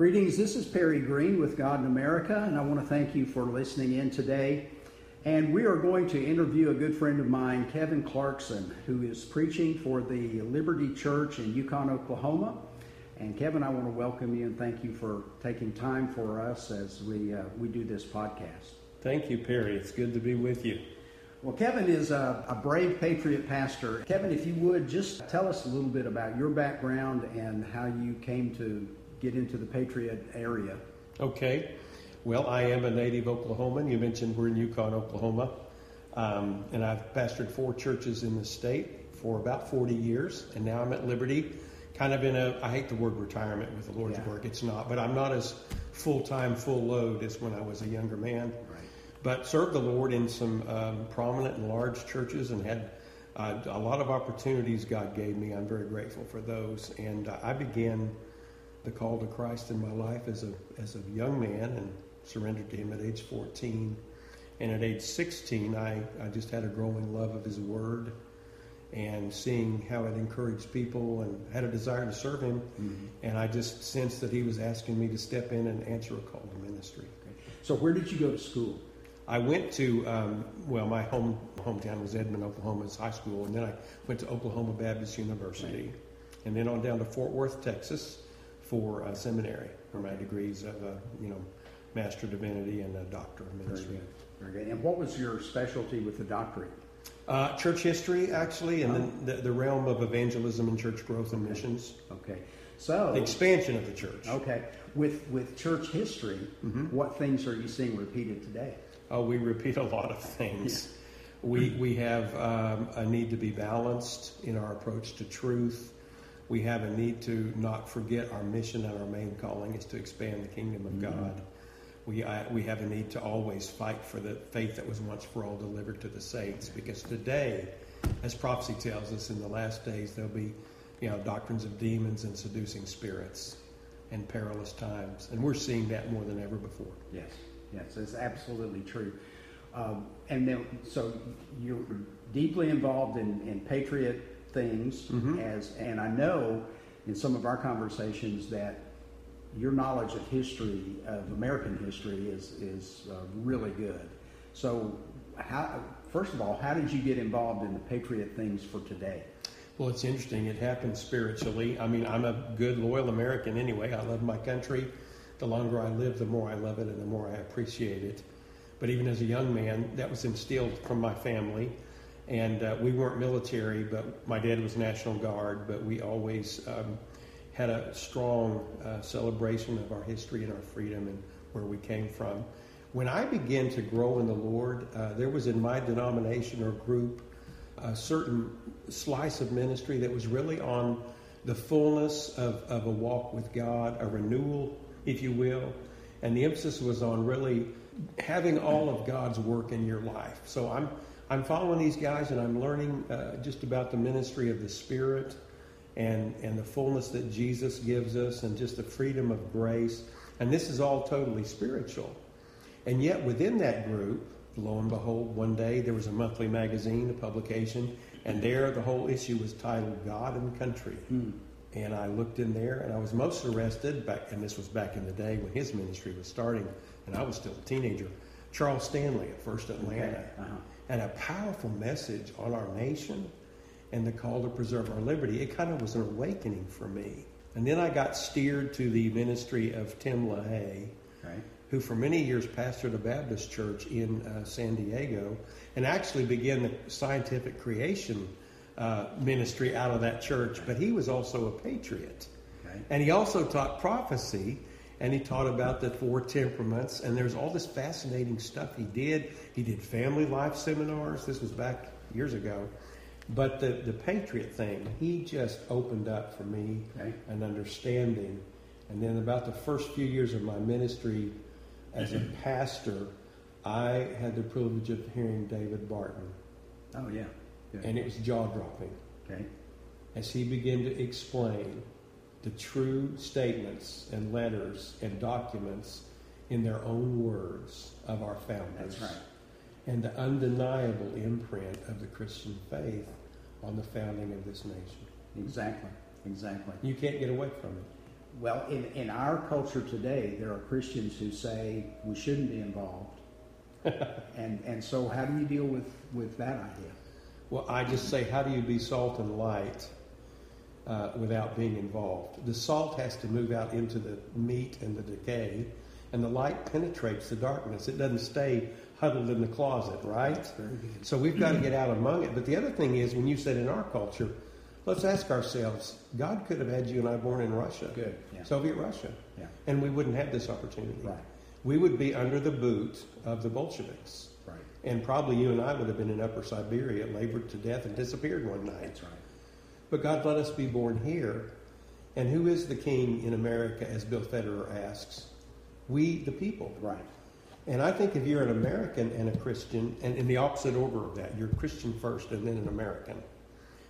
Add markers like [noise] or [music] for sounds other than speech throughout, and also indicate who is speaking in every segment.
Speaker 1: Greetings, this is Perry Green with God in America, and I want to thank you for listening in today. And we are going to interview a good friend of mine, Kevin Clarkson, who is preaching for the Liberty Church in Yukon, Oklahoma. And Kevin, I want to welcome you and thank you for taking time for us as we, uh, we do this podcast.
Speaker 2: Thank you, Perry. It's good to be with you.
Speaker 1: Well, Kevin is a, a, brave patriot pastor. Kevin, if you would just tell us a little bit about your background and how you came to get into the patriot area.
Speaker 2: Okay. Well, I am a native Oklahoman. You mentioned we're in Yukon, Oklahoma. Um, and I've pastored four churches in the state for about 40 years. And now I'm at Liberty, kind of in a, I hate the word retirement with the Lord's yeah. work. It's not, but I'm not as full time, full load as when I was a younger man.
Speaker 1: Right.
Speaker 2: But served the Lord in some um, prominent and large churches and had uh, a lot of opportunities God gave me. I'm very grateful for those. And uh, I began the call to Christ in my life as a, as a young man and surrendered to Him at age 14. And at age 16, I, I just had a growing love of His Word and seeing how it encouraged people and had a desire to serve Him. Mm-hmm. And I just sensed that He was asking me to step in and answer a call to ministry.
Speaker 1: Okay. So, where did you go to school?
Speaker 2: I went to, um, well, my home hometown was Edmond, Oklahoma, Oklahoma's high school, and then I went to Oklahoma Baptist University, right. and then on down to Fort Worth, Texas, for a seminary for my degrees of, uh, you know, Master of Divinity and a Doctor of Ministry.
Speaker 1: Very good. Very good. And what was your specialty with the doctorate?
Speaker 2: Uh, church history, actually, and oh. then the, the, realm of evangelism and church growth and
Speaker 1: okay.
Speaker 2: missions.
Speaker 1: Okay. So
Speaker 2: the expansion of the church.
Speaker 1: Okay. With with church history, mm-hmm. what things are you seeing repeated today?
Speaker 2: Oh, we repeat a lot of things. Yeah. We we have um, a need to be balanced in our approach to truth we have a need to not forget our mission and our main calling is to expand the kingdom of mm-hmm. God. We, I, we have a need to always fight for the faith that was once for all delivered to the saints because today, as prophecy tells us, in the last days there'll be you know, doctrines of demons and seducing spirits and perilous times. And we're seeing that more than ever before.
Speaker 1: Yes, yes, it's absolutely true. Um, and then, so you're deeply involved in, in Patriot things mm-hmm. as and I know in some of our conversations that your knowledge of history of American history is is uh, really good. So how first of all, how did you get involved in the patriot things for today?
Speaker 2: Well, it's interesting. It happened spiritually. I mean, I'm a good, loyal American anyway. I love my country. The longer I live, the more I love it and the more I appreciate it. But even as a young man, that was instilled from my family and uh, we weren't military, but my dad was National Guard. But we always um, had a strong uh, celebration of our history and our freedom and where we came from. When I began to grow in the Lord, uh, there was in my denomination or group a certain slice of ministry that was really on the fullness of, of a walk with God, a renewal, if you will. And the emphasis was on really having all of God's work in your life. So I'm I'm following these guys and I'm learning uh, just about the ministry of the Spirit and, and the fullness that Jesus gives us and just the freedom of grace. And this is all totally spiritual. And yet, within that group, lo and behold, one day there was a monthly magazine, a publication, and there the whole issue was titled God and Country. Hmm. And I looked in there and I was most arrested back, and this was back in the day when his ministry was starting, and I was still a teenager. Charles Stanley at First Atlanta. Okay. Uh-huh and a powerful message on our nation and the call to preserve our liberty. It kind of was an awakening for me. And then I got steered to the ministry of Tim LaHaye, right. who for many years pastored a Baptist church in uh, San Diego and actually began the scientific creation uh, ministry out of that church. But he was also a patriot. Right. And he also taught prophecy and he taught about the four temperaments. And there's all this fascinating stuff he did. He did family life seminars. This was back years ago. But the, the patriot thing, he just opened up for me okay. an understanding. And then about the first few years of my ministry as a mm-hmm. pastor, I had the privilege of hearing David Barton.
Speaker 1: Oh, yeah.
Speaker 2: yeah. And it was jaw dropping.
Speaker 1: Okay.
Speaker 2: As he began to explain the true statements and letters and documents in their own words of our founders.
Speaker 1: That's right.
Speaker 2: And the undeniable imprint of the Christian faith on the founding of this nation.
Speaker 1: Exactly. Exactly.
Speaker 2: You can't get away from it.
Speaker 1: Well, in, in our culture today, there are Christians who say we shouldn't be involved. [laughs] and, and so, how do you deal with, with that idea?
Speaker 2: Well, I just say, how do you be salt and light uh, without being involved? The salt has to move out into the meat and the decay, and the light penetrates the darkness. It doesn't stay huddled in the closet, right? So we've got to get out among it. But the other thing is, when you said in our culture, let's ask ourselves God could have had you and I born in Russia,
Speaker 1: Good, yeah.
Speaker 2: Soviet Russia,
Speaker 1: Yeah.
Speaker 2: and we wouldn't have this opportunity.
Speaker 1: Right.
Speaker 2: We would be under the boot of the Bolsheviks.
Speaker 1: Right.
Speaker 2: And probably you and I would have been in Upper Siberia, labored to death, and disappeared one night.
Speaker 1: That's right.
Speaker 2: But God let us be born here. And who is the king in America, as Bill Federer asks? We, the people.
Speaker 1: Right.
Speaker 2: And I think if you're an American and a Christian, and in the opposite order of that, you're Christian first and then an American.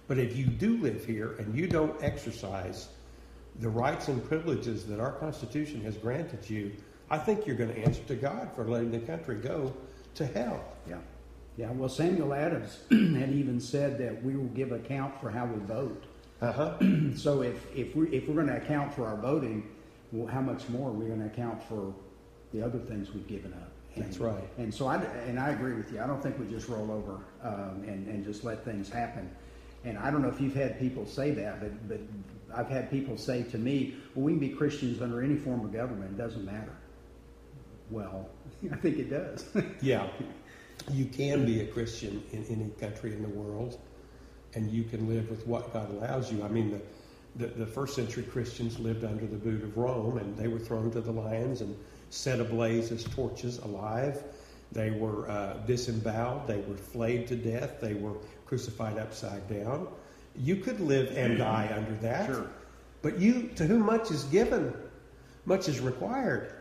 Speaker 2: But if you do live here and you don't exercise the rights and privileges that our Constitution has granted you, I think you're going to answer to God for letting the country go to hell.
Speaker 1: Yeah. Yeah. Well, Samuel Adams [clears throat] had even said that we will give account for how we vote.
Speaker 2: Uh huh. [clears throat]
Speaker 1: So if, if we if we're going to account for our voting, well, how much more are we going to account for the other things we've given up? And,
Speaker 2: That's right.
Speaker 1: And so I and I agree with you. I don't think we just roll over um, and and just let things happen. And I don't know if you've had people say that, but but I've had people say to me, "Well, we can be Christians under any form of government. It doesn't matter." Well, [laughs] I think it does.
Speaker 2: Yeah. [laughs] You can be a Christian in any country in the world, and you can live with what God allows you. I mean, the, the, the first century Christians lived under the boot of Rome, and they were thrown to the lions and set ablaze as torches alive. They were uh, disemboweled. They were flayed to death. They were crucified upside down. You could live and die under that.
Speaker 1: Sure.
Speaker 2: But you, to whom much is given, much is required.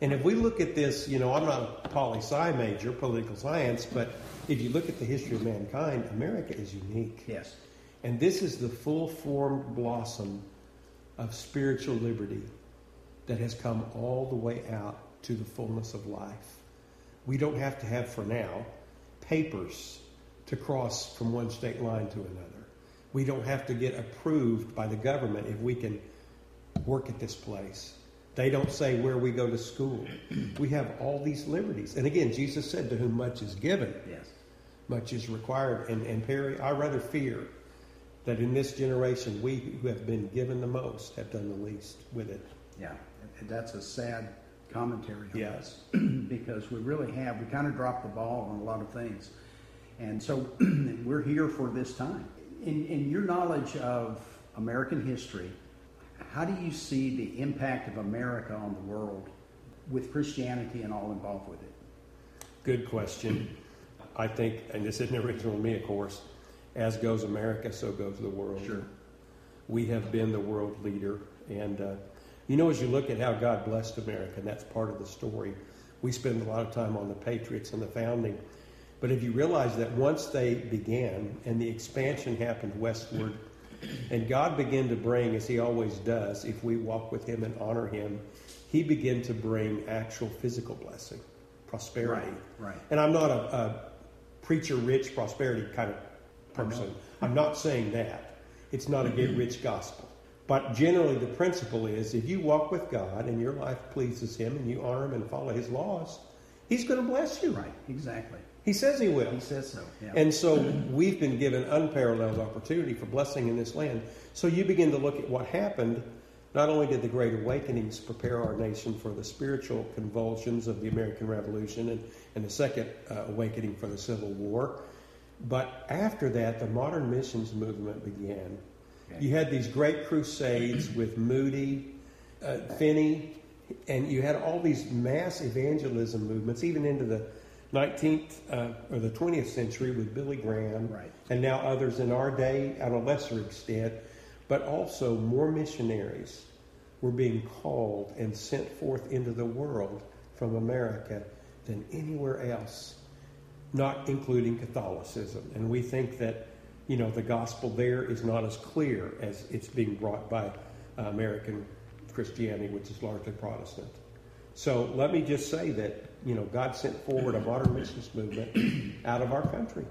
Speaker 2: And if we look at this, you know, I'm not a poli sci major, political science, but if you look at the history of mankind, America is unique.
Speaker 1: yes.
Speaker 2: And this is the full formed blossom of spiritual liberty that has come all the way out to the fullness of life. We don't have to have, for now, papers to cross from one state line to another. We don't have to get approved by the government if we can work at this place. They don't say where we go to school. We have all these liberties. And again, Jesus said, To whom much is given,
Speaker 1: Yes.
Speaker 2: much is required. And, and Perry, I rather fear that in this generation, we who have been given the most have done the least with it.
Speaker 1: Yeah, and that's a sad commentary on
Speaker 2: Yeah.
Speaker 1: us [clears throat] because we really have we kind of dropped the ball on a lot of things, and so [clears throat] we're here for this time. In, in your knowledge of American history, how do you see the impact of America on the world with Christianity and all involved with it?
Speaker 2: Good question. I think, and this isn't original to me, of course, as goes America, so goes the world.
Speaker 1: Sure.
Speaker 2: We have been the world leader. And, uh, you know, as you look at how God blessed America, and that's part of the story, we spend a lot of time on the Patriots and the founding. But if you realize that once they began and the expansion happened westward, and God began to bring, as He always does, if we walk with Him and honor Him, He began to bring actual physical blessing, prosperity.
Speaker 1: Right, right.
Speaker 2: And I'm not a, a preacher rich prosperity kind of person. I'm not saying that. It's not a get rich gospel. But generally, the principle is if you walk with God and your life pleases Him and you honor Him and follow His laws, He's going to bless you.
Speaker 1: Right, exactly.
Speaker 2: He says He will.
Speaker 1: He says so. Yeah.
Speaker 2: And so we've been given unparalleled opportunity for blessing in this land. So you begin to look at what happened. Not only did the Great Awakenings prepare our nation for the spiritual convulsions of the American Revolution and, and the Second uh, Awakening for the Civil War, but after that, the modern missions movement began.
Speaker 1: Okay.
Speaker 2: You had these great crusades with Moody, uh, Finney, and you had all these mass evangelism movements, even into the 19th uh, or the 20th century with Billy Graham,
Speaker 1: Right.
Speaker 2: and now others in our day at a lesser extent, but also more missionaries were being called and sent forth into the world from America than anywhere else, not including Catholicism. And we think that, you know, the gospel there is not as clear as it's being brought by uh, American Christianity, which is largely Protestant. So let me just say that, you know, God sent forward a modern missions movement out of our country.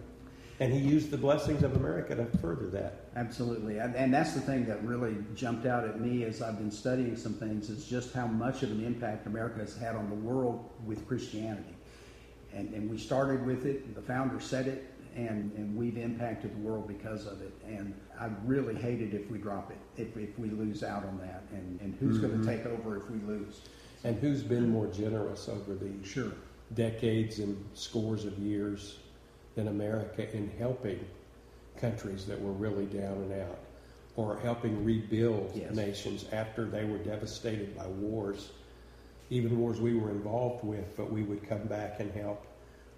Speaker 2: And he used the blessings of America to further that.
Speaker 1: Absolutely, and, and that's the thing that really jumped out at me as I've been studying some things is just how much of an impact America has had on the world with Christianity. And, and we started with it, the founder said it, and, and we've impacted the world because of it. And I really hate it if we drop it, if, if we lose out on that. And, and who's going to mm-hmm. take over if we lose?
Speaker 2: And who's been more generous over the
Speaker 1: Sure.
Speaker 2: decades and scores of years than America in helping countries that were really down and out or helping rebuild
Speaker 1: Yes.
Speaker 2: nations after they were devastated by wars, even wars we were involved with, but we would come back and help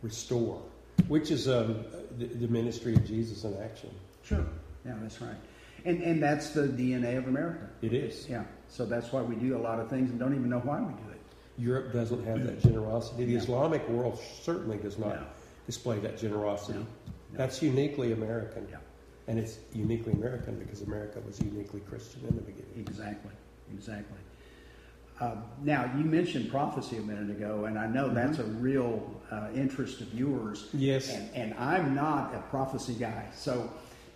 Speaker 2: restore, which is um, the, the ministry of Jesus in action.
Speaker 1: Sure. Yeah, that's right. And, and that's the DNA of America.
Speaker 2: It is.
Speaker 1: Yeah. So that's why we do a lot of things and don't even know why we do it.
Speaker 2: Europe doesn't have that generosity. The
Speaker 1: No.
Speaker 2: Islamic world certainly does not
Speaker 1: No.
Speaker 2: display that generosity.
Speaker 1: No.
Speaker 2: That's uniquely American.
Speaker 1: Yeah.
Speaker 2: And it's uniquely American because America was uniquely Christian in the beginning.
Speaker 1: Exactly, exactly. Uh, now, you mentioned prophecy a minute ago, and I know that's a real uh, interest of yours.
Speaker 2: Yes.
Speaker 1: And, and I'm not a prophecy guy, so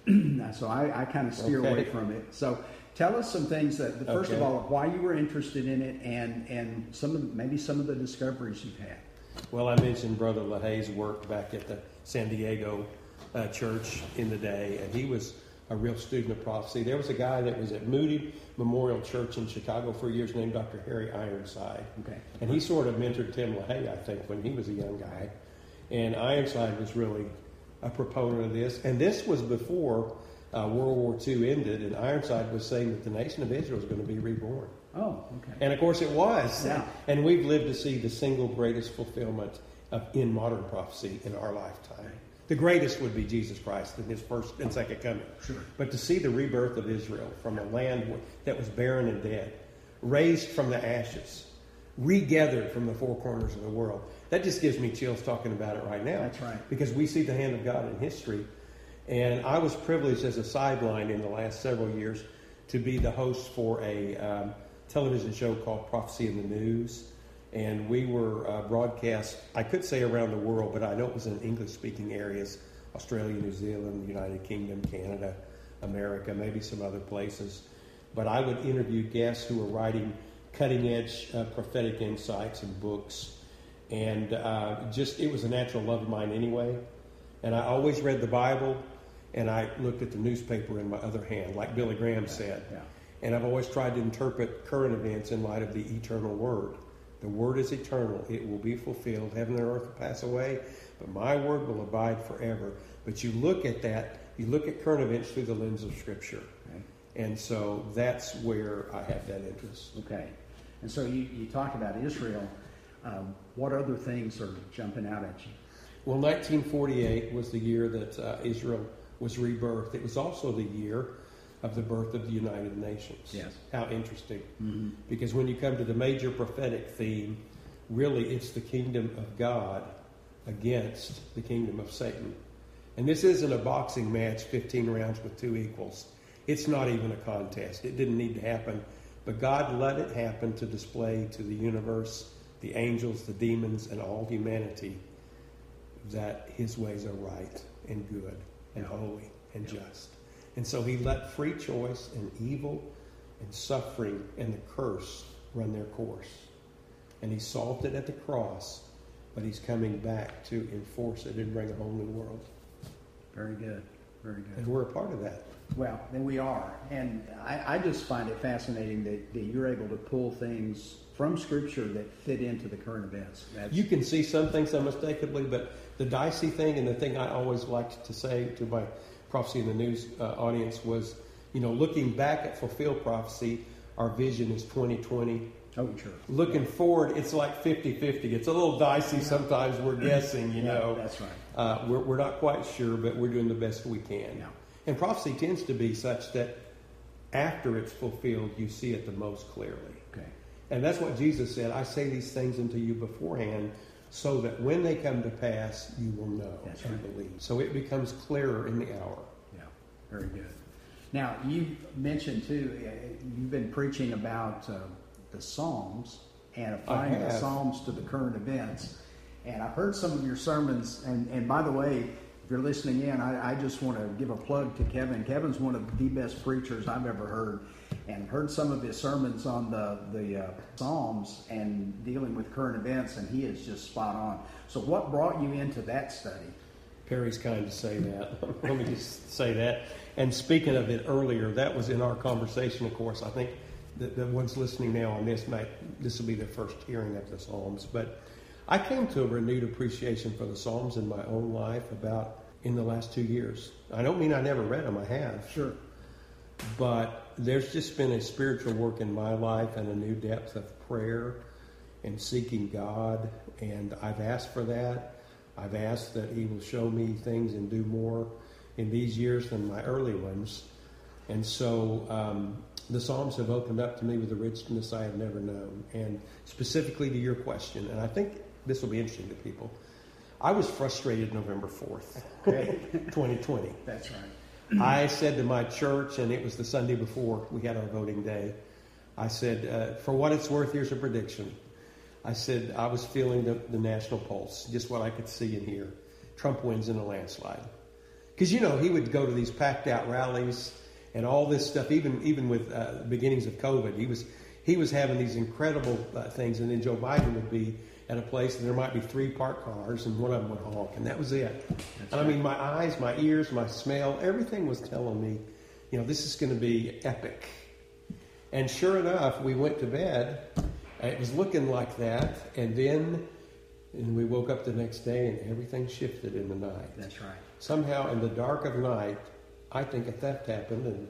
Speaker 1: [clears throat] so I, I kind of steer
Speaker 2: Okay.
Speaker 1: away from it. So tell us some things that, first of all, why you were interested in it, and and some of maybe some of the discoveries you've had.
Speaker 2: Well, I mentioned Brother LaHaye's work back at the San Diego uh, church in the day, and he was a real student of prophecy. There was a guy that was at Moody Memorial Church in Chicago for years named Dr. Harry Ironside.
Speaker 1: Okay.
Speaker 2: And he sort of mentored Tim LaHaye, I think, when he was a young guy. And Ironside was really a proponent of this. And this was before uh, World War II ended, and Ironside was saying that the nation of Israel is going to be reborn.
Speaker 1: Oh, okay.
Speaker 2: And of course, it was.
Speaker 1: Yeah.
Speaker 2: And we've lived to see the single greatest fulfillment of, in modern prophecy in our lifetime. The greatest would be Jesus Christ in his first and second coming.
Speaker 1: Sure.
Speaker 2: But to see the rebirth of Israel from a land that was barren and dead, raised from the ashes, regathered from the four corners of the world, that just gives me chills talking about it right now.
Speaker 1: That's right.
Speaker 2: Because we see the hand of God in history. And I was privileged as a sideline in the last several years to be the host for a um, television show called Prophecy in the News. And we were uh, broadcast, I could say around the world, but I know it was in English speaking areas Australia, New Zealand, United Kingdom, Canada, America, maybe some other places. But I would interview guests who were writing cutting edge uh, prophetic insights and books. And uh, just, it was a natural love of mine anyway. And I always read the Bible and I looked at the newspaper in my other hand, like Billy Graham said.
Speaker 1: Yeah.
Speaker 2: And I've always tried to interpret current events in light of the eternal word. The word is eternal, it will be fulfilled. Heaven and earth will pass away, but my word will abide forever. But you look at that, you look at current events through the lens of Scripture.
Speaker 1: Okay.
Speaker 2: And so that's where I have that interest.
Speaker 1: Okay. And so you, you talked about Israel. Um, what other things are jumping out at you?
Speaker 2: Well, 1948 was the year that uh, Israel was rebirthed. It was also the year of the birth of the United Nations.
Speaker 1: Yes.
Speaker 2: How interesting.
Speaker 1: Mm-hmm.
Speaker 2: Because when you come to the major prophetic theme, really it's the kingdom of God against the kingdom of Satan. And this isn't a boxing match, 15 rounds with two equals. It's not even a contest. It didn't need to happen. But God let it happen to display to the universe, the angels, the demons, and all humanity that his ways are right and good and holy and just. And so he let free choice and evil and suffering and the curse run their course. And he solved it at the cross, but he's coming back to enforce it and bring a whole new world.
Speaker 1: Very good. Very good.
Speaker 2: And we're a part of that.
Speaker 1: Well, then we are. And I, I just find it fascinating that, that you're able to pull things from Scripture that fit into the current events. That's,
Speaker 2: You can see some things unmistakably, but the dicey thing and the thing I always liked to say to my prophecy in the news uh, audience was, you know, looking back at fulfilled prophecy, our vision is 2020.
Speaker 1: oh, sure.
Speaker 2: Looking forward, it's like 50 50. It's a little dicey sometimes. We're guessing, you
Speaker 1: Yeah,
Speaker 2: know.
Speaker 1: that's right.
Speaker 2: Uh, we're, we're not quite sure, but we're doing the best we can.
Speaker 1: Yeah.
Speaker 2: And prophecy tends to be such that after it's fulfilled, you see it the most clearly. And that's what Jesus said I say these things unto you beforehand, so that when they come to pass, you will know
Speaker 1: That's
Speaker 2: and
Speaker 1: right.
Speaker 2: believe. So it becomes clearer in the hour.
Speaker 1: Yeah. Very good. Now, you mentioned too, uh, you've been preaching about uh, the Psalms and applying the. Psalms to the current events. And I've heard some of your sermons, and, and by the way, if you're listening in, I, I just want to give a plug to Kevin. Kevin's one of the best preachers I've ever heard, and heard some of his sermons on the the uh, Psalms and dealing with current events, and he is just spot on. So, what brought you into that study?
Speaker 2: Perry's kind to say that. [laughs] Let me just say that. And speaking of it earlier, that was in our conversation. Of course, I think the, the ones listening now on this might this will be their first hearing of the Psalms, but I came to a renewed appreciation for the Psalms in my own life about in the last two years. I don't mean I never read them, I have.
Speaker 1: Sure.
Speaker 2: But there's just been a spiritual work in my life and a new depth of prayer and seeking God. And I've asked for that. I've asked that He will show me things and do more in these years than my early ones. And so um, the Psalms have opened up to me with a richness I have never known. And specifically to your question, and I think this will be interesting to people. I was frustrated November 4th, [laughs]
Speaker 1: Okay.
Speaker 2: 2020.
Speaker 1: That's right.
Speaker 2: I said to my church, and it was the Sunday before we had our voting day, I said, uh, for what it's worth, here's a prediction. I said, I was feeling the, the national pulse, just what I could see and hear. Trump wins in a landslide. Because, you know, he would go to these packed out rallies and all this stuff, even, even with uh, beginnings of COVID. He was, he was having these incredible uh, things, and then Joe Biden would be at a place and there might be three parked cars and one of them would honk and that was it.
Speaker 1: That's
Speaker 2: and i mean my eyes my ears my smell everything was telling me you know this is going to be epic. And sure enough we went to bed it was looking like that and then and we woke up the next day and everything shifted in the night.
Speaker 1: That's right.
Speaker 2: somehow in the dark of night i think a theft happened and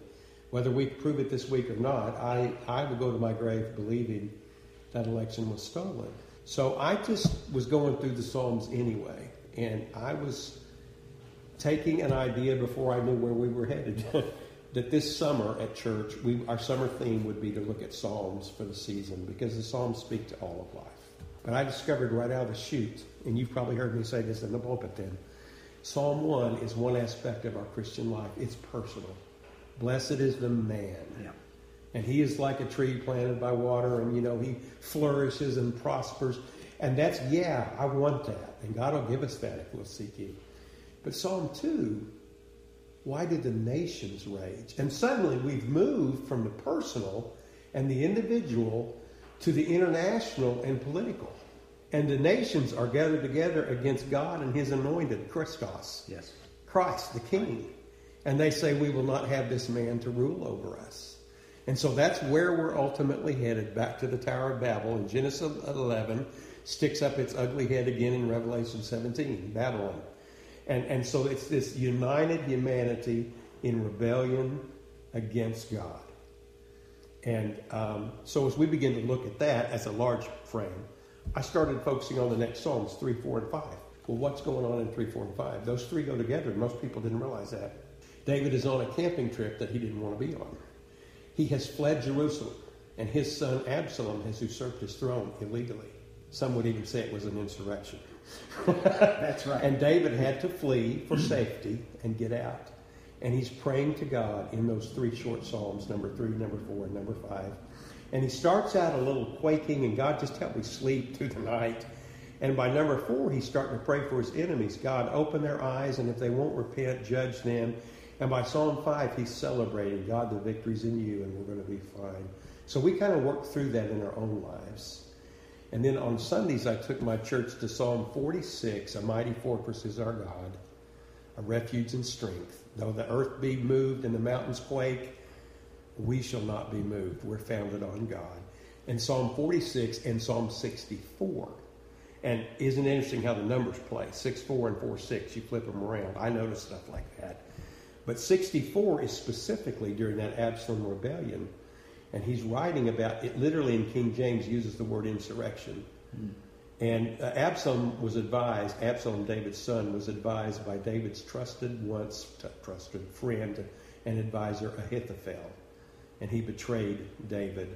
Speaker 2: whether we prove it this week or not i i will go to my grave believing that election was stolen so I just was going through the Psalms anyway, and I was taking an idea before I knew where we were headed. [laughs] that this summer at church, we, our summer theme would be to look at Psalms for the season because the Psalms speak to all of life. But I discovered right out of the chute, and you've probably heard me say this in the pulpit then, Psalm 1 is one aspect of our Christian life. It's personal. Blessed is the man.
Speaker 1: Yeah
Speaker 2: and he is like a tree planted by water and you know he flourishes and prospers. And that's yeah i want that. And god will give us that if we'll seek him. But psalm 2 why did the nations rage? And suddenly we've moved from the personal and the individual to the international and political. And the nations are gathered together against god and his anointed christos.
Speaker 1: Yes.
Speaker 2: Christ the king. And they say we will not have this man to rule over us and so that's where we're ultimately headed, back to the Tower of Babel. In Genesis 11, sticks up its ugly head again in Revelation 17, Babylon. And, and so it's this united humanity in rebellion against God. And um, so as we begin to look at that as a large frame, I started focusing on the next Psalms 3, 4, and 5. Well, what's going on in 3, 4, and 5? Those three go together, and most people didn't realize that. David is on a camping trip that he didn't want to be on. He has fled Jerusalem, and his son Absalom has usurped his throne illegally. Some would even say it was an insurrection. [laughs]
Speaker 1: That's right.
Speaker 2: and David had to flee for safety and get out. And he's praying to God in those three short Psalms, number three, number four, and number five. And he starts out a little quaking, and God just help me sleep through the night. And by number four, he's starting to pray for his enemies. God, open their eyes, and if they won't repent, judge them. And by Psalm 5, he's celebrating God, the victory's in you, and we're going to be fine. So we kind of work through that in our own lives. And then on Sundays, I took my church to Psalm 46 A mighty fortress is our God, a refuge and strength. Though the earth be moved and the mountains quake, we shall not be moved. We're founded on God. And Psalm 46 and Psalm 64. And isn't it interesting how the numbers play? 6 4 and 4 6. You flip them around. I notice stuff like that. But 64 is specifically during that Absalom rebellion. And he's writing about it literally in King James uses the word insurrection. Mm. And uh, Absalom was advised, Absalom, David's son, was advised by David's trusted, once t- trusted friend and advisor, Ahithophel. And he betrayed David.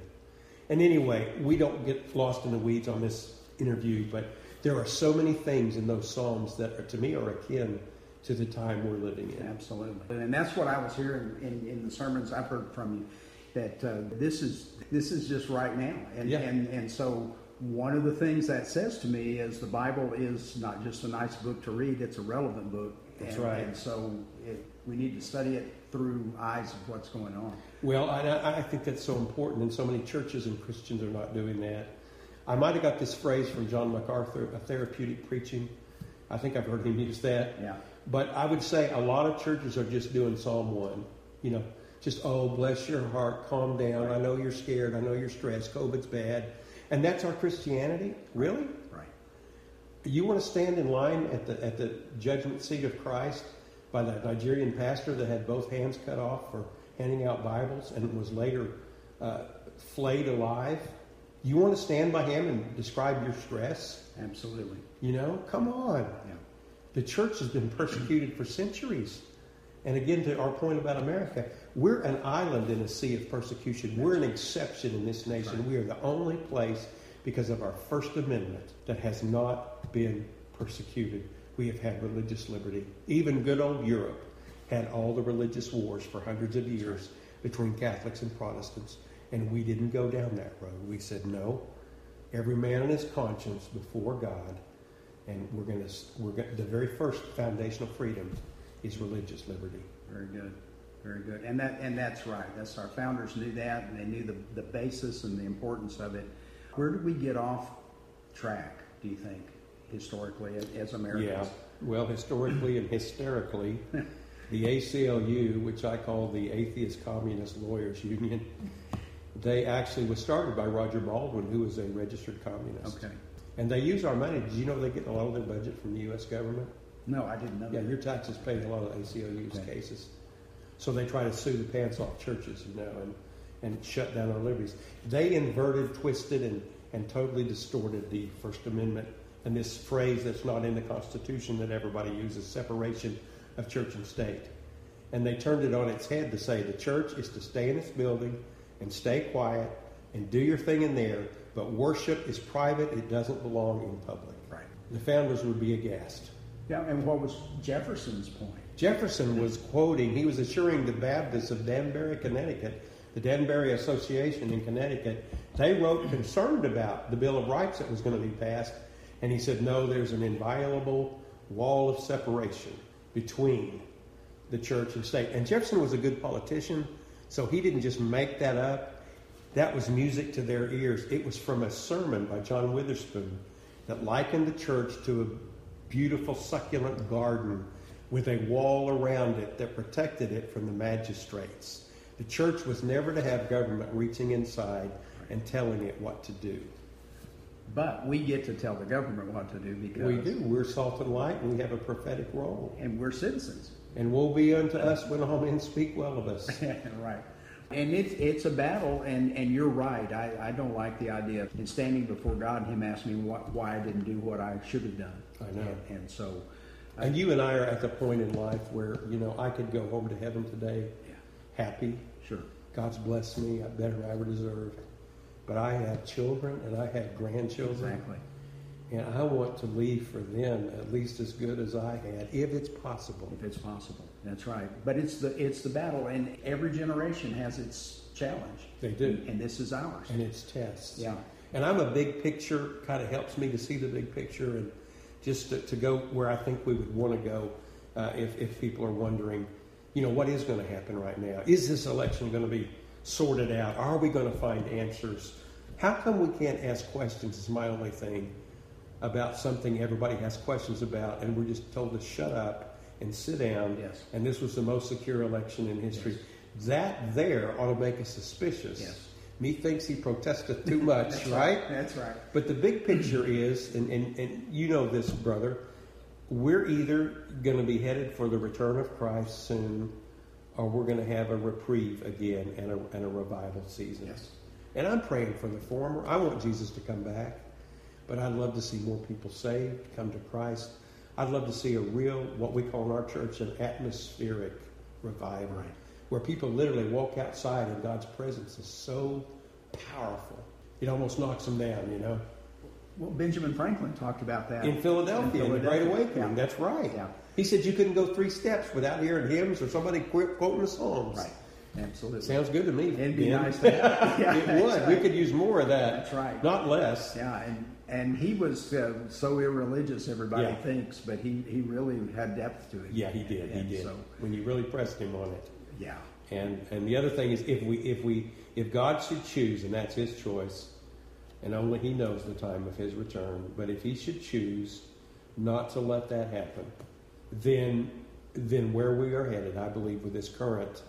Speaker 2: And anyway, we don't get lost in the weeds on this interview, but there are so many things in those Psalms that, are, to me, are akin to the time we're living in.
Speaker 1: Absolutely, and that's what I was hearing in, in the sermons I've heard from you. That uh, this is this is just right now, and
Speaker 2: yeah.
Speaker 1: and and so one of the things that says to me is the Bible is not just a nice book to read; it's a relevant book
Speaker 2: That's
Speaker 1: and,
Speaker 2: right.
Speaker 1: And so it, we need to study it through eyes of what's going on.
Speaker 2: Well, I, I think that's so important, and so many churches and Christians are not doing that. I might have got this phrase from John MacArthur, a therapeutic preaching. I think I've heard him use that.
Speaker 1: Yeah.
Speaker 2: But I would say a lot of churches are just doing Psalm 1. You know, just, oh, bless your heart, calm down. I know you're scared. I know you're stressed. COVID's bad. And that's our Christianity? Really?
Speaker 1: Right.
Speaker 2: You want to stand in line at the, at the judgment seat of Christ by that Nigerian pastor that had both hands cut off for handing out Bibles and was later uh, flayed alive? You want to stand by him and describe your stress?
Speaker 1: Absolutely.
Speaker 2: You know, come on.
Speaker 1: Yeah.
Speaker 2: The church has been persecuted for centuries. And again, to our point about America, we're an island in a sea of persecution. We're an exception in this nation. We are the only place, because of our First Amendment, that has not been persecuted. We have had religious liberty. Even good old Europe had all the religious wars for hundreds of years between Catholics and Protestants. And we didn't go down that road. We said, no, every man in his conscience before God. And we're going to, we're going the very first foundation of freedom is religious liberty.
Speaker 1: Very good. Very good. And that and that's right. That's our founders knew that and they knew the, the basis and the importance of it. Where did we get off track, do you think, historically as, as Americans?
Speaker 2: Yeah. Well, historically and hysterically, the ACLU, which I call the Atheist Communist Lawyers Union, they actually was started by Roger Baldwin, who was a registered communist.
Speaker 1: Okay.
Speaker 2: And they use our money. Did you know they get a lot of their budget from the U.S. government?
Speaker 1: No, I didn't know
Speaker 2: Yeah,
Speaker 1: that.
Speaker 2: your taxes pay a lot of ACLU's
Speaker 1: Okay.
Speaker 2: cases. So they try to sue the pants off churches, you know, and, and shut down our liberties. They inverted, twisted, and, and totally distorted the First Amendment and this phrase that's not in the Constitution that everybody uses separation of church and state. And they turned it on its head to say the church is to stay in its building and stay quiet and do your thing in there, but worship is private, it doesn't belong in public.
Speaker 1: Right.
Speaker 2: The founders would be aghast.
Speaker 1: Yeah, and what was Jefferson's point?
Speaker 2: Jefferson was quoting, he was assuring the Baptists of Danbury, Connecticut, the Danbury Association in Connecticut, they wrote concerned about the Bill of Rights that was going to be passed. And he said, no, there's an inviolable wall of separation between the church and state. And Jefferson was a good politician, so he didn't just make that up. That was music to their ears. It was from a sermon by John Witherspoon that likened the church to a beautiful, succulent garden with a wall around it that protected it from the magistrates. The church was never to have government reaching inside and telling it what to do.
Speaker 1: But we get to tell the government what to do because
Speaker 2: We do. We're salt and light, and we have a prophetic role.
Speaker 1: and we're citizens.
Speaker 2: And woe be unto us when all men speak well of us. [laughs]
Speaker 1: right. And it's it's a battle, and, and you're right. I, I don't like the idea of standing before God and Him asking me what, why I didn't do what I should have done.
Speaker 2: I know.
Speaker 1: And, and so, I-
Speaker 2: And you and I are at the point in life where, you know, I could go home to heaven today
Speaker 1: yeah,
Speaker 2: happy.
Speaker 1: sure.
Speaker 2: God's blessed me. I better I ever deserved. But I have children and I have grandchildren.
Speaker 1: Exactly.
Speaker 2: And I want to leave for them at least as good as I had, if it's possible.
Speaker 1: If it's possible, that's right. But it's the it's the battle, and every generation has its challenge.
Speaker 2: They do.
Speaker 1: and this is ours.
Speaker 2: And it's tests.
Speaker 1: Yeah.
Speaker 2: And I'm a big picture, kind of helps me to see the big picture and just to, to go where I think we would want to go uh, if, if people are wondering, you know, what is going to happen right now? Is this election going to be sorted out? Are we going to find answers? How come we can't ask questions? Is my only thing about something everybody has questions about, and we're just told to shut up and sit down.
Speaker 1: Yes.
Speaker 2: And this was the most secure election in history. That there ought to make us suspicious.
Speaker 1: Yes.
Speaker 2: Methinks he protested too much,
Speaker 1: That's
Speaker 2: right?
Speaker 1: That's right.
Speaker 2: But the big picture is, and, and, and you know this, brother, we're either going to be headed for the return of Christ soon, or we're going to have a reprieve again and a, and a revival season.
Speaker 1: Yes.
Speaker 2: And I'm praying for the former. I want Jesus to come back, but I'd love to see more people saved, come to Christ. I'd love to see a real, what we call in our church, an atmospheric revival,
Speaker 1: Right.
Speaker 2: where people literally walk outside and God's presence is so powerful. It almost knocks them down, you know.
Speaker 1: Well, Benjamin Franklin talked about that
Speaker 2: In Philadelphia, in the Great Awakening,
Speaker 1: Yeah.
Speaker 2: that's right.
Speaker 1: Yeah.
Speaker 2: He said you couldn't go three steps without hearing hymns or somebody quoting the Psalms.
Speaker 1: Right. Absolutely.
Speaker 2: Sounds good to me.
Speaker 1: It'd be
Speaker 2: Ben.
Speaker 1: nice to have. [laughs] Yeah,
Speaker 2: it would.
Speaker 1: right.
Speaker 2: We could use more of that.
Speaker 1: That's right.
Speaker 2: Not less.
Speaker 1: Yeah, and And he was uh, so irreligious, everybody
Speaker 2: Yeah.
Speaker 1: thinks, but he, he really had depth to it.
Speaker 2: Yeah, he did. He did.
Speaker 1: So,
Speaker 2: When you really pressed him on it.
Speaker 1: yeah,
Speaker 2: And and the other thing is, if we if we if God should choose, and that's His choice, and only He knows the time of His return. But if He should choose not to let that happen, then then where we are headed, I believe, with this current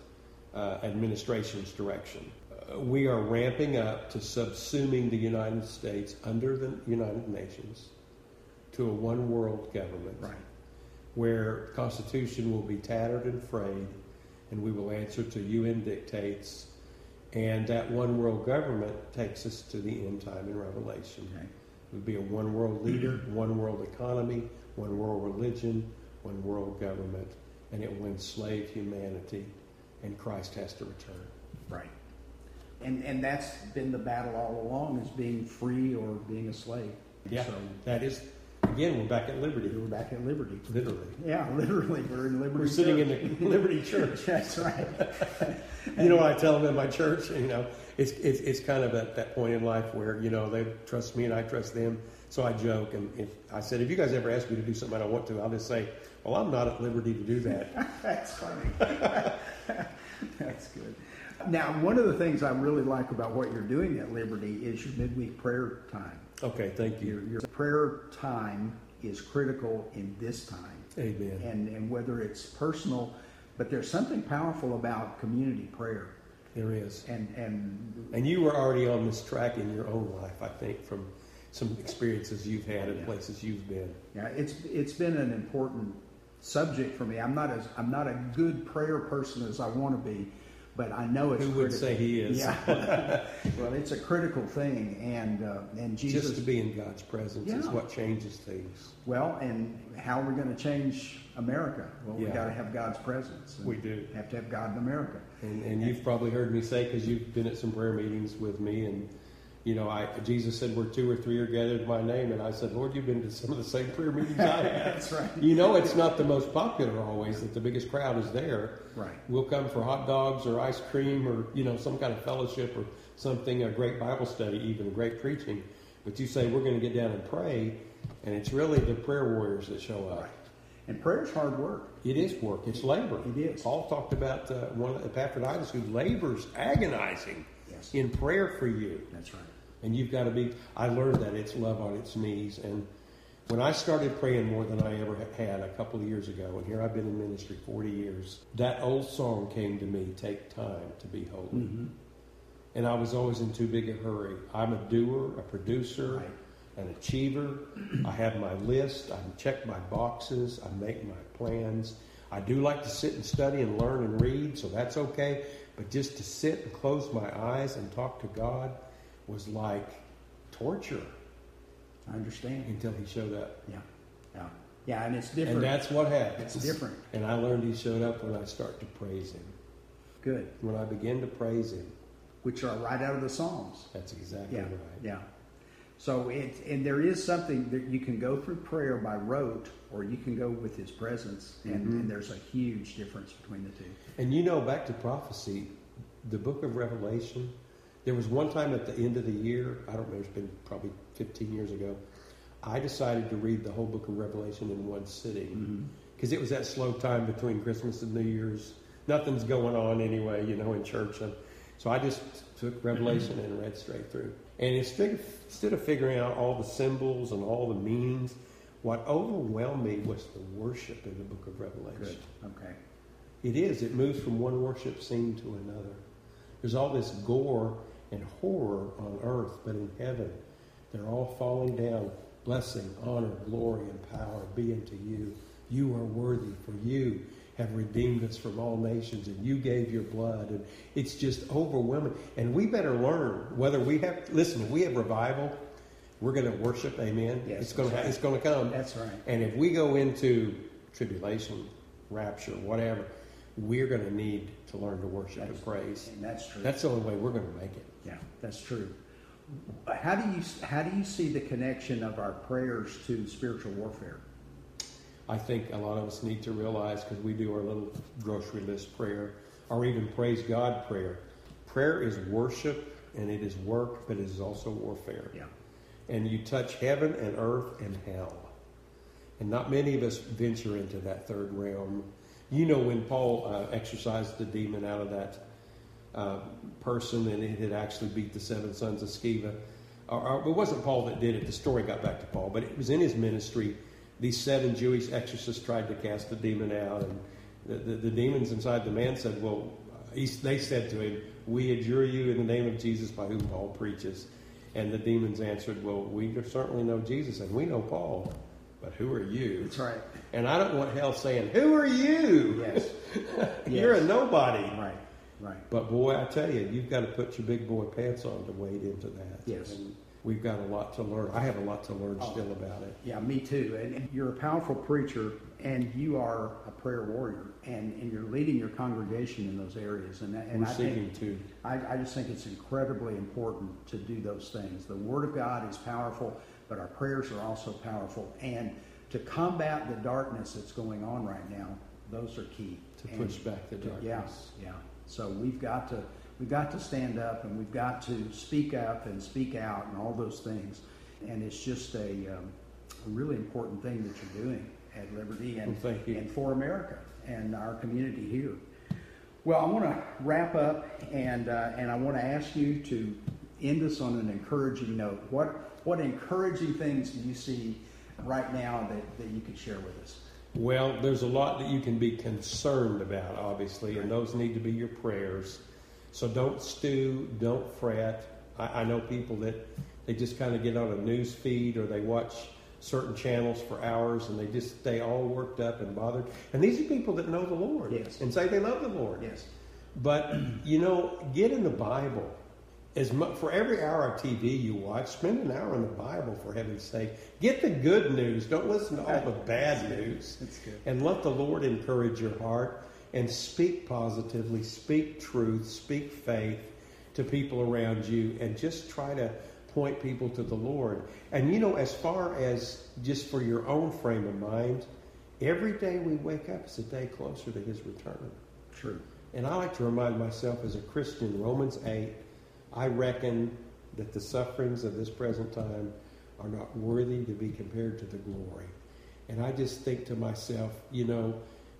Speaker 2: uh, administration's direction, we are ramping up to subsuming the United States under the United Nations to a one world government
Speaker 1: right.
Speaker 2: where the Constitution will be tattered and frayed, and we will answer to UN dictates. And that one world government takes us to the end time in Revelation.
Speaker 1: Okay.
Speaker 2: It would be a one world leader, [clears throat] one world economy, one world religion, one world government, and it will enslave humanity, and Christ has to return.
Speaker 1: Right. And and that's been the battle all along is being free or being a slave.
Speaker 2: Yeah,
Speaker 1: So
Speaker 2: that is, again, we're back at liberty,
Speaker 1: we're back at liberty.
Speaker 2: literally.
Speaker 1: Yeah, literally, we're in liberty.
Speaker 2: We're sitting
Speaker 1: Church.
Speaker 2: in the [laughs] Liberty Church. [laughs]
Speaker 1: That's right. [laughs]
Speaker 2: You know what I tell them in my church? You know, it's it's, it's kind of at that point in life where you know they trust me and I trust them. So I joke and if I said, if you guys ever ask me to do something I don't want to, I'll just say, well, I'm not at liberty to do that.
Speaker 1: That's funny. That's good. Now, one of the things I really like about what you're doing at Liberty is your midweek prayer time.
Speaker 2: Okay, thank you.
Speaker 1: Your, your prayer time is critical in this time.
Speaker 2: Amen.
Speaker 1: And, and whether it's personal, but there's something powerful about community prayer.
Speaker 2: There is.
Speaker 1: And, and
Speaker 2: And you were already on this track in your own life, I think, from some experiences you've had and
Speaker 1: Yeah.
Speaker 2: places you've been.
Speaker 1: yeah, it's, it's been an important subject for me. I'm not as, I'm not a good prayer person as I want to be, but I know it's
Speaker 2: Who would
Speaker 1: critical.
Speaker 2: say he is?
Speaker 1: Yeah. [laughs] well, it's a critical thing, and uh, and Jesus.
Speaker 2: Just to be in God's presence is what changes things.
Speaker 1: well, and how are we going to change America? Well, we got to have God's presence.
Speaker 2: We do.
Speaker 1: have to have God in America.
Speaker 2: And, and you've probably heard me say because you've been at some prayer meetings with me, and you know, I Jesus said, "Where two or three are gathered in my name," and I said, "Lord, you've been to some of the same prayer meetings I have." [laughs]
Speaker 1: That's right.
Speaker 2: You know, it's not the most popular always that the biggest crowd is there.
Speaker 1: Right.
Speaker 2: We'll come for hot dogs or ice cream or you know some kind of fellowship or something, a great Bible study, even great preaching. But you say we're going to get down and pray, and it's really the prayer warriors that show up.
Speaker 1: Right. And prayer is hard work.
Speaker 2: It is work. It's labor.
Speaker 1: It is.
Speaker 2: Paul talked about uh, one of Epaphroditus who labors agonizing
Speaker 1: Yes.
Speaker 2: in prayer for you.
Speaker 1: That's right.
Speaker 2: And you've got to be. I learned that it's love on its knees. And when I started praying more than I ever had a couple of years ago, and here I've been in ministry 40 years, that old song came to me Take time to be holy.
Speaker 1: Mm-hmm.
Speaker 2: And I was always in too big a hurry. I'm a doer, a producer,
Speaker 1: Right.
Speaker 2: an achiever. I have my list. I check my boxes. I make my plans. I do like to sit and study and learn and read, so that's okay. But just to sit and close my eyes and talk to God was like torture
Speaker 1: I understand.
Speaker 2: until He showed up.
Speaker 1: Yeah. Yeah. Yeah, and it's different.
Speaker 2: And that's what happens.
Speaker 1: It's different.
Speaker 2: And I learned He showed up when I start to praise Him.
Speaker 1: Good.
Speaker 2: When I begin to praise Him,
Speaker 1: Which are right out of the Psalms.
Speaker 2: that's exactly
Speaker 1: Yeah.
Speaker 2: right.
Speaker 1: Yeah. So it and there is something that you can go through prayer by rote, or you can go with His presence, and,
Speaker 2: Mm-hmm.
Speaker 1: and there's a huge difference between the two.
Speaker 2: And you know, back to prophecy, the book of Revelation, there was one time at the end of the year, I don't know, it's been probably 15 years ago, I decided to read the whole book of Revelation in one sitting. Mm-hmm. Because it was that slow time between Christmas and New Year's. Nothing's going on anyway, you know, in church. And so I just took Revelation mm-hmm. and read straight through. And instead of, instead of figuring out all the symbols and all the meanings, what overwhelmed me was the worship in the book of Revelation.
Speaker 1: Good. Okay.
Speaker 2: It is. It moves from one worship scene to another. There's all this gore and horror on earth, but in heaven, they're all falling down. Blessing, honor, glory, and power be unto you. You are worthy, for you have redeemed us from all nations, and you gave your blood. And it's just overwhelming. And we better learn whether we have. Listen, if we have revival, we're going to worship. Amen.
Speaker 1: Yes,
Speaker 2: it's going to.
Speaker 1: right.
Speaker 2: It's going to come.
Speaker 1: That's right.
Speaker 2: And if we go into tribulation, rapture, whatever, we're going to need to learn to worship and praise.
Speaker 1: And that's true.
Speaker 2: That's the only way we're going to make it.
Speaker 1: yeah, that's true. How do you how do you see the connection of our prayers to spiritual warfare?
Speaker 2: I think a lot of us need to realize because we do our little grocery list prayer or even praise God prayer. Prayer is worship and it is work, but it is also warfare.
Speaker 1: Yeah.
Speaker 2: and you touch heaven and earth and hell. And not many of us venture into that third realm. You know, when Paul uh, exorcised the demon out of that uh, person and it had actually beat the seven sons of Sceva. Or, or, it wasn't Paul that did it, the story got back to Paul, but it was in his ministry. These seven Jewish exorcists tried to cast the demon out, and the, the, the demons inside the man said, Well, he, they said to him, We adjure you in the name of Jesus by whom Paul preaches. And the demons answered, Well, we certainly know Jesus and we know Paul, but who are you?
Speaker 1: That's right.
Speaker 2: And I don't want hell saying, Who are you?
Speaker 1: Yes. [laughs]
Speaker 2: You're
Speaker 1: Yes.
Speaker 2: a nobody.
Speaker 1: Right. Right.
Speaker 2: But boy, I tell you, you've got to put your big boy pants on to wade into that.
Speaker 1: Yes.
Speaker 2: And we've got a lot to learn. I have a lot to learn
Speaker 1: Oh.
Speaker 2: still about it.
Speaker 1: Yeah, me too. And you're a powerful preacher, and you are a prayer warrior, and, and you're leading your congregation in those areas. And, and
Speaker 2: We're
Speaker 1: I
Speaker 2: seeking
Speaker 1: think
Speaker 2: to.
Speaker 1: I, I just think it's incredibly important to do those things. The Word of God is powerful, but our prayers are also powerful. And to combat the darkness that's going on right now, those are key.
Speaker 2: To
Speaker 1: And-
Speaker 2: push back the darkness.
Speaker 1: Yeah, yeah. So we've got to we've got to stand up and we've got to speak up and speak out and all those things. And it's just a, um, a really important thing that you're doing at Liberty and
Speaker 2: Well,
Speaker 1: and for America and our community here. Well, I want to wrap up and uh, and I want to ask you to end us on an encouraging note. What what encouraging things do you see right now that, that you could share with us?
Speaker 2: Well, there's a lot that you can be concerned about, obviously, and those need to be your prayers. So don't stew, don't fret. I, I know people that they just kind of get on a news feed or they watch certain channels for hours and they just stay all worked up and bothered. And these are people that know the Lord
Speaker 1: Yes.
Speaker 2: and say they love the Lord.
Speaker 1: Yes.
Speaker 2: But you know, get in the Bible. As mu for every hour of TV you watch, spend an hour in the Bible for heaven's sake. Get the good news. Don't listen to all the bad news.
Speaker 1: That's good.
Speaker 2: And let the Lord encourage your heart and speak positively, speak truth, speak faith to people around you, and just try to point people to the Lord. And you know, as far as just for your own frame of mind, every day we wake up is a day closer to His return.
Speaker 1: True.
Speaker 2: And I like to remind myself as a Christian, Romans 8, I reckon that the sufferings of this present time are not worthy to be compared to the glory. And I just think to myself, you know,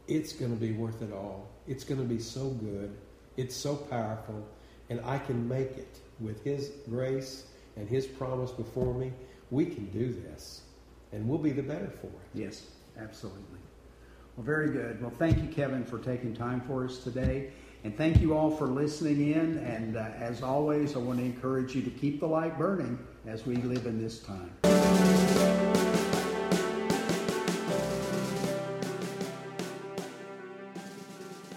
Speaker 2: it's going to be worth it all. It's going to be so good. It's so powerful. And I can make it with His grace and His promise before me. We can do this. And we'll be the better for it.
Speaker 1: Yes, absolutely. Well, very good. Well, thank you, Kevin, for taking time for us today. And thank you all for listening in. And uh, as always, I want to encourage you to keep the light burning as we live in this time.